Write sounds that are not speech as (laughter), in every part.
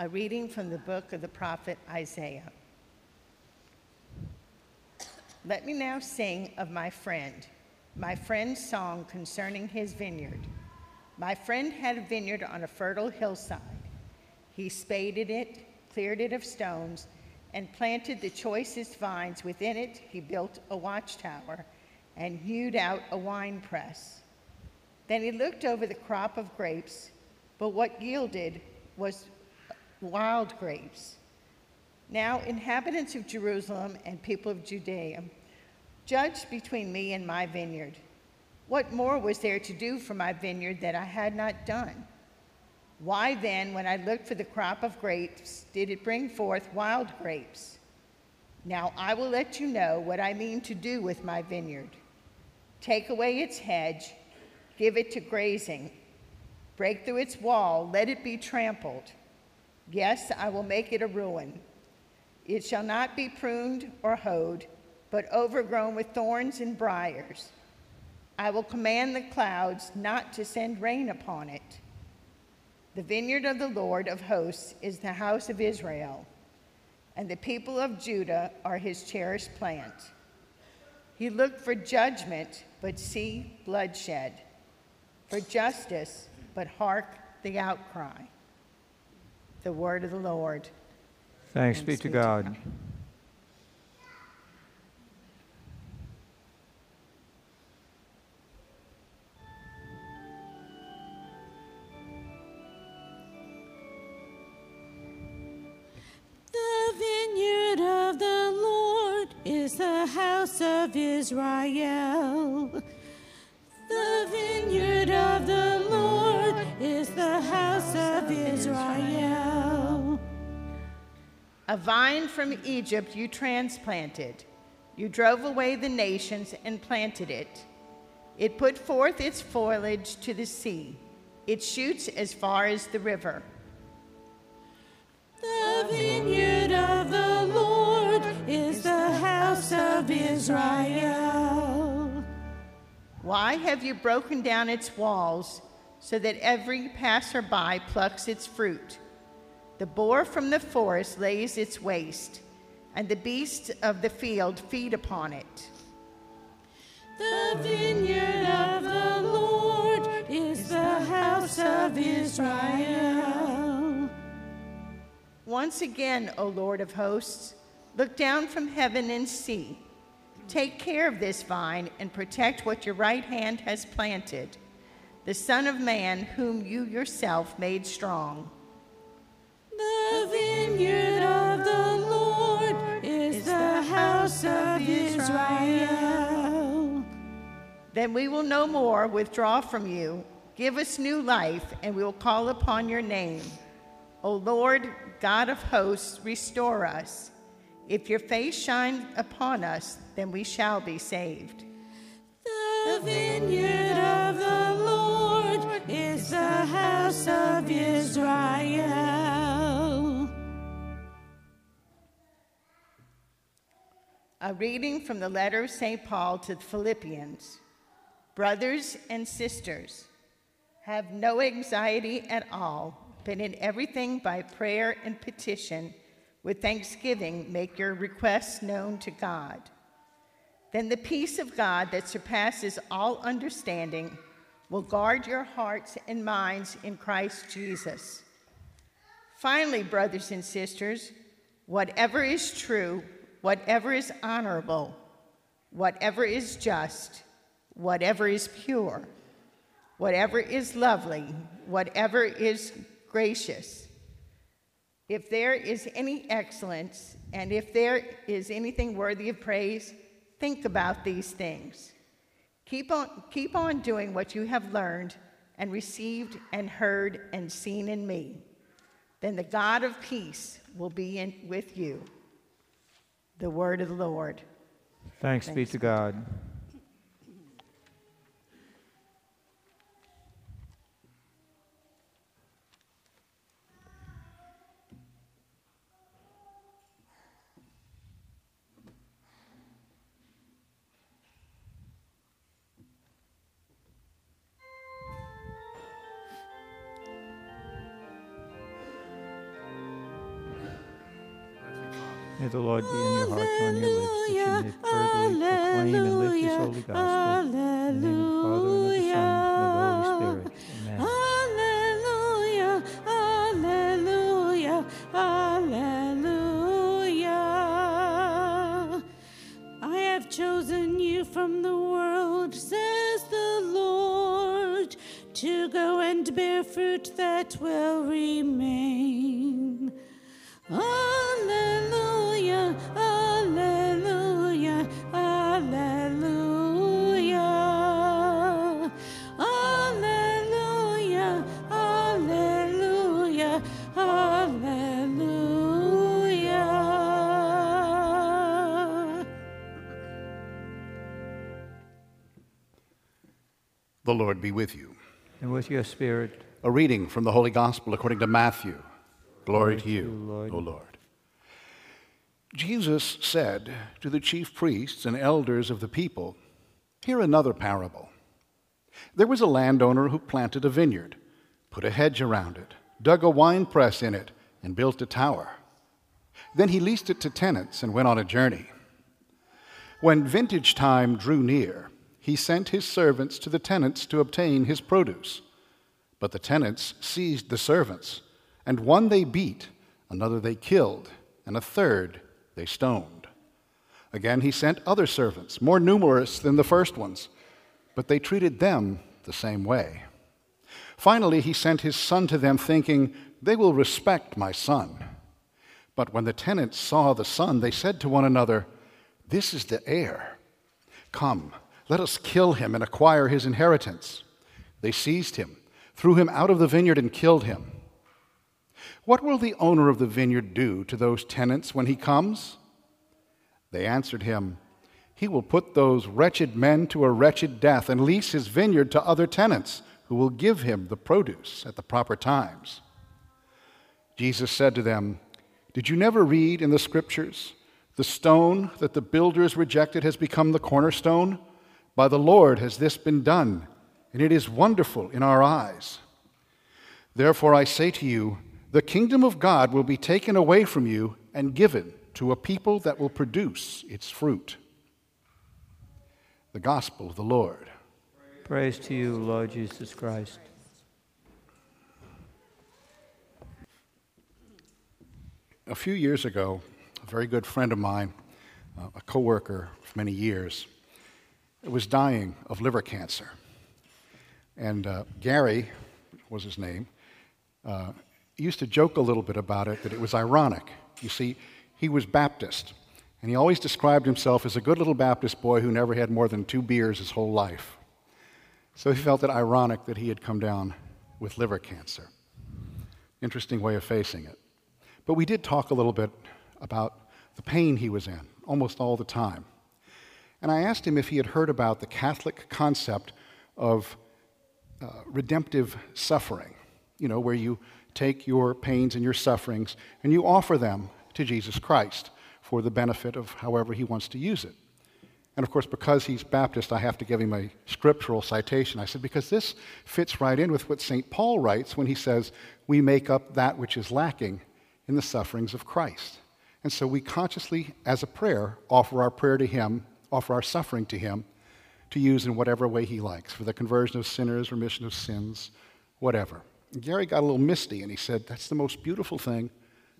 A reading from the book of the prophet Isaiah. Let me now sing of my friend, my friend's song concerning his vineyard. My friend had a vineyard on a fertile hillside. He spaded it, cleared it of stones, and planted the choicest vines within it. He built a watchtower and hewed out a winepress. Then he looked over the crop of grapes, but what yielded was wild grapes. Now, inhabitants of Jerusalem and people of Judea, judge between me and my vineyard. What more was there to do for my vineyard that I had not done? Why then, when I looked for the crop of grapes, did it bring forth wild grapes? Now I will let you know what I mean to do with my vineyard. Take away its hedge, give it to grazing, break through its wall, let it be trampled. Yes, I will make it a ruin. It shall not be pruned or hoed, but overgrown with thorns and briers. I will command the clouds not to send rain upon it. The vineyard of the Lord of hosts is the house of Israel, and the people of Judah are his cherished plant. He looked for judgment, but see bloodshed, for justice, but hark the outcry. The word of the Lord. Thanks, be to God. The vineyard of the Lord is the house of Israel. The vineyard of the Lord is the house of Israel. A vine from Egypt you transplanted. You drove away the nations and planted it. It put forth its foliage to the sea. It shoots as far as the river. The vineyard of the Lord is the house of Israel. Why have you broken down its walls so that every passerby plucks its fruit? The boar from the forest lays its waste, and the beasts of the field feed upon it. The vineyard of the Lord is the house of Israel. Once again, O Lord of hosts, look down from heaven and see. Take care of this vine and protect what your right hand has planted, the Son of Man, whom you yourself made strong. The vineyard of the Lord is the house of Israel. Then we will no more withdraw from you. Give us new life, and we will call upon your name. O Lord, God of hosts, restore us. If your face shine upon us, then we shall be saved. The vineyard of the Lord is the house of Israel. A reading from the letter of St. Paul to the Philippians. Brothers and sisters, have no anxiety at all, but in everything by prayer and petition, with thanksgiving, make your requests known to God. Then the peace of God that surpasses all understanding will guard your hearts and minds in Christ Jesus. Finally, brothers and sisters, whatever is true, whatever is honorable, whatever is just, whatever is pure, whatever is lovely, whatever is gracious, if there is any excellence and if there is anything worthy of praise, think about these things. Keep on, keep on doing what you have learned and received and heard and seen in me. Then the God of peace will be in, with you. The word of the Lord. Thanks, be to God. Proclaim and lift his holy gospel. In the name of the Father, and of the Son, and of the Holy Spirit. Amen. Hallelujah, hallelujah, hallelujah. I have chosen you from the world, says the Lord, to go and bear fruit that will remain. The Lord be with you. And with your spirit, A reading from the Holy Gospel according to Matthew. Glory to you, Lord. O Lord. Jesus said to the chief priests and elders of the people, Hear another parable. There was a landowner who planted a vineyard, put a hedge around it, dug a wine press in it, and built a tower. Then he leased it to tenants and went on a journey. When vintage time drew near, he sent his servants to the tenants to obtain his produce. But the tenants seized the servants, and one they beat, another they killed, and a third they stoned. Again, he sent other servants, more numerous than the first ones, but they treated them the same way. Finally, he sent his son to them, thinking, They will respect my son. But when the tenants saw the son, they said to one another, This is the heir. Come, let us kill him and acquire his inheritance. They seized him, threw him out of the vineyard, and killed him. What will the owner of the vineyard do to those tenants when he comes? They answered him, He will put those wretched men to a wretched death and lease his vineyard to other tenants who will give him the produce at the proper times. Jesus said to them, Did you never read in the scriptures, The stone that the builders rejected has become the cornerstone? By the Lord has this been done, and it is wonderful in our eyes. Therefore, I say to you, the kingdom of God will be taken away from you and given to a people that will produce its fruit. The Gospel of the Lord. praise to you, Lord Jesus Christ. A few years ago, a very good friend of mine, uh, a coworker for many years, was dying of liver cancer. And uh, Gary was his name. Uh, used to joke a little bit about it that it was ironic. You see, he was Baptist, and he always described himself as a good little Baptist boy who never had more than two beers his whole life. So he felt it ironic that he had come down with liver cancer. Interesting way of facing it. But we did talk a little bit about the pain he was in almost all the time. And I asked him if he had heard about the Catholic concept of uh, redemptive suffering, you know, where you take your pains and your sufferings and you offer them to Jesus Christ for the benefit of however he wants to use it. And of course, because he's Baptist, I have to give him a scriptural citation. I said, because this fits right in with what St. Paul writes when he says, We make up that which is lacking in the sufferings of Christ. And so we consciously, as a prayer, offer our prayer to him, offer our suffering to him to use in whatever way he likes for the conversion of sinners, remission of sins, whatever. And Gary got a little misty and he said, That's the most beautiful thing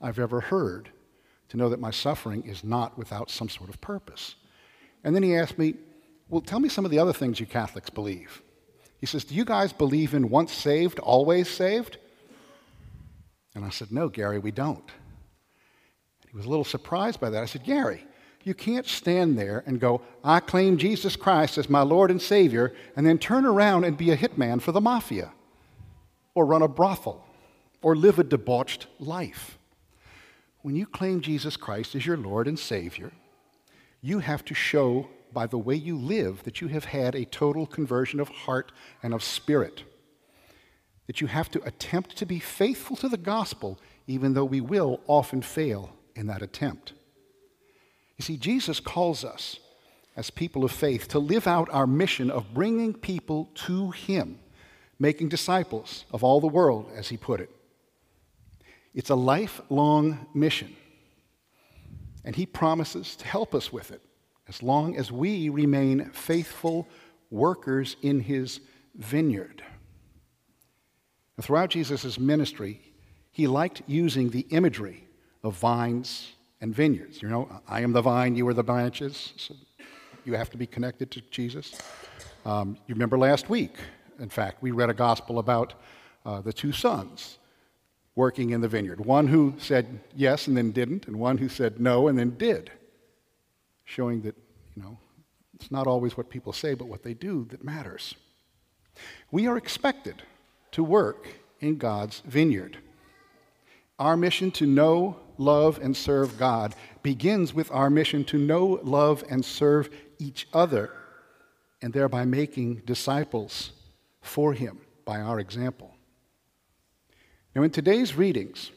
I've ever heard to know that my suffering is not without some sort of purpose. And then he asked me, Well, tell me some of the other things you Catholics believe. He says, Do you guys believe in once saved, always saved? And I said, No, Gary, we don't. He was a little surprised by that. I said, Gary, you can't stand there and go, I claim Jesus Christ as my Lord and Savior, and then turn around and be a hitman for the mafia, or run a brothel, or live a debauched life. When you claim Jesus Christ as your Lord and Savior, you have to show by the way you live that you have had a total conversion of heart and of spirit. That you have to attempt to be faithful to the gospel, even though we will often fail in that attempt. You see, Jesus calls us as people of faith to live out our mission of bringing people to Him, making disciples of all the world, as He put it. It's a lifelong mission. And He promises to help us with it as long as we remain faithful workers in His vineyard. Throughout Jesus' ministry, He liked using the imagery of vines and vineyards. You know, I am the vine, you are the branches. So you have to be connected to Jesus. Um, you remember last week, in fact, we read a gospel about uh, the two sons working in the vineyard one who said yes and then didn't, and one who said no and then did, showing that, you know, it's not always what people say, but what they do that matters. We are expected to work in God's vineyard. Our mission to know, love, and serve God begins with our mission to know, love, and serve each other, and thereby making disciples for Him by our example. Now, in today's readings,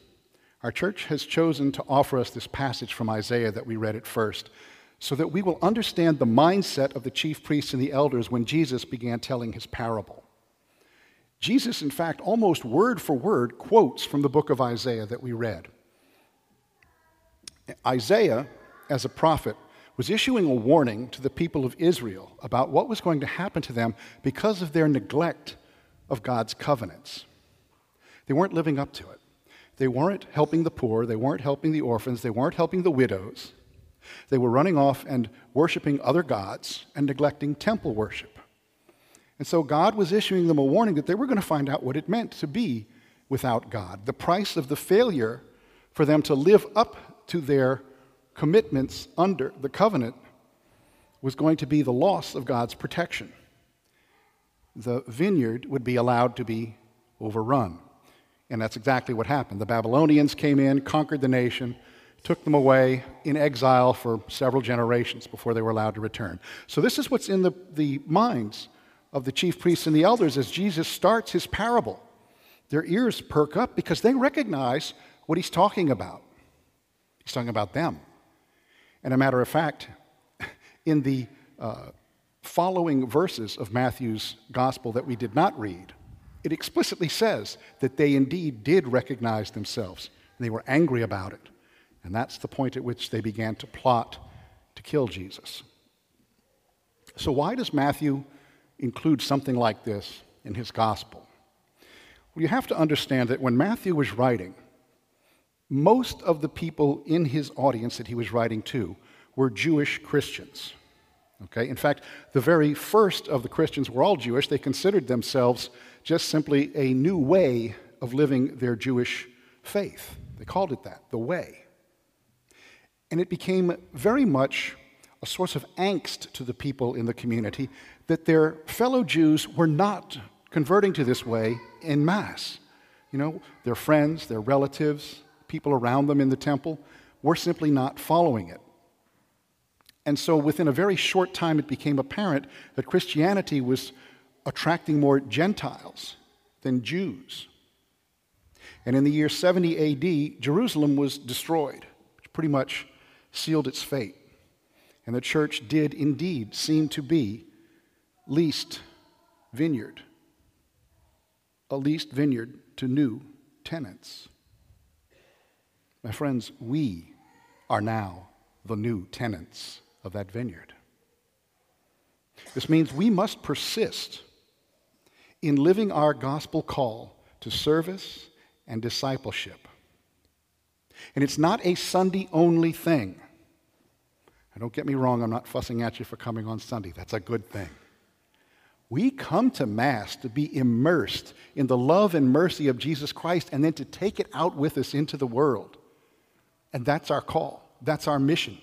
our church has chosen to offer us this passage from Isaiah that we read at first, so that we will understand the mindset of the chief priests and the elders when Jesus began telling his parable. Jesus, in fact, almost word for word quotes from the book of Isaiah that we read. Isaiah, as a prophet, was issuing a warning to the people of Israel about what was going to happen to them because of their neglect of God's covenants. They weren't living up to it. They weren't helping the poor, they weren't helping the orphans, they weren't helping the widows. They were running off and worshiping other gods and neglecting temple worship. And so God was issuing them a warning that they were going to find out what it meant to be without God. The price of the failure for them to live up to their commitments under the covenant was going to be the loss of God's protection. The vineyard would be allowed to be overrun. And that's exactly what happened. The Babylonians came in, conquered the nation, took them away in exile for several generations before they were allowed to return. So, this is what's in the, the minds of the chief priests and the elders as Jesus starts his parable. Their ears perk up because they recognize what he's talking about. He's talking about them. And a matter of fact, (laughs) in the uh, following verses of Matthew's gospel that we did not read, it explicitly says that they indeed did recognize themselves and they were angry about it. And that's the point at which they began to plot to kill Jesus. So, why does Matthew include something like this in his gospel? Well, you have to understand that when Matthew was writing, most of the people in his audience that he was writing to were Jewish Christians. Okay? In fact, the very first of the Christians were all Jewish. They considered themselves just simply a new way of living their Jewish faith. They called it that, the way. And it became very much a source of angst to the people in the community that their fellow Jews were not converting to this way in mass. You know, their friends, their relatives, people around them in the temple were simply not following it. And so within a very short time, it became apparent that Christianity was attracting more Gentiles than Jews. And in the year 70 AD, Jerusalem was destroyed, which pretty much sealed its fate. And the church did indeed seem to be leased vineyard, a leased vineyard to new tenants. My friends, we are now the new tenants of that vineyard. This means we must persist in living our gospel call to service and discipleship. And it's not a Sunday only thing. And don't get me wrong, I'm not fussing at you for coming on Sunday. That's a good thing. We come to Mass to be immersed in the love and mercy of Jesus Christ and then to take it out with us into the world. And that's our call, that's our mission.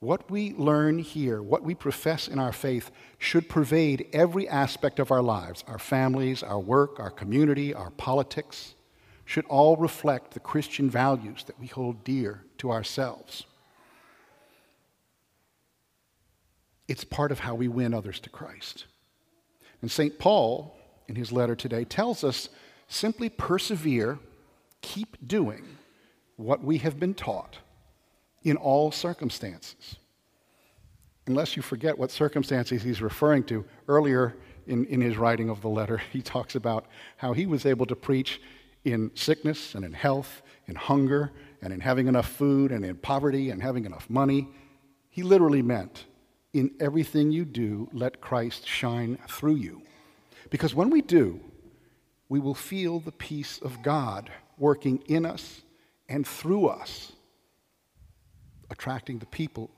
What we learn here, what we profess in our faith, should pervade every aspect of our lives our families, our work, our community, our politics, should all reflect the Christian values that we hold dear to ourselves. It's part of how we win others to Christ. And St. Paul, in his letter today, tells us simply persevere, keep doing what we have been taught in all circumstances. Unless you forget what circumstances he's referring to. Earlier in, in his writing of the letter, (laughs) he talks about how he was able to preach in sickness and in health, in hunger and in having enough food and in poverty and having enough money. He literally meant, in everything you do, let Christ shine through you. Because when we do, we will feel the peace of God working in us and through us, attracting the people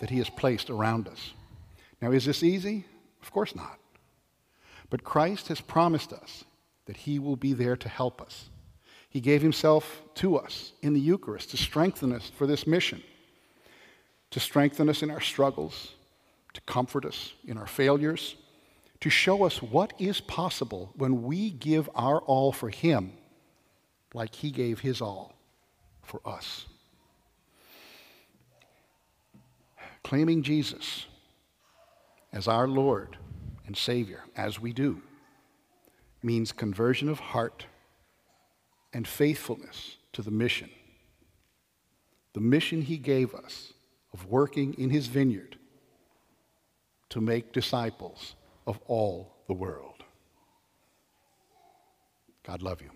that He has placed around us. Now, is this easy? Of course not. But Christ has promised us that He will be there to help us. He gave Himself to us in the Eucharist to strengthen us for this mission, to strengthen us in our struggles, to comfort us in our failures, to show us what is possible when we give our all for Him, like He gave His all for us. Claiming Jesus as our Lord and Savior, as we do, means conversion of heart and faithfulness to the mission. The mission He gave us of working in His vineyard to make disciples of all the world. God love you.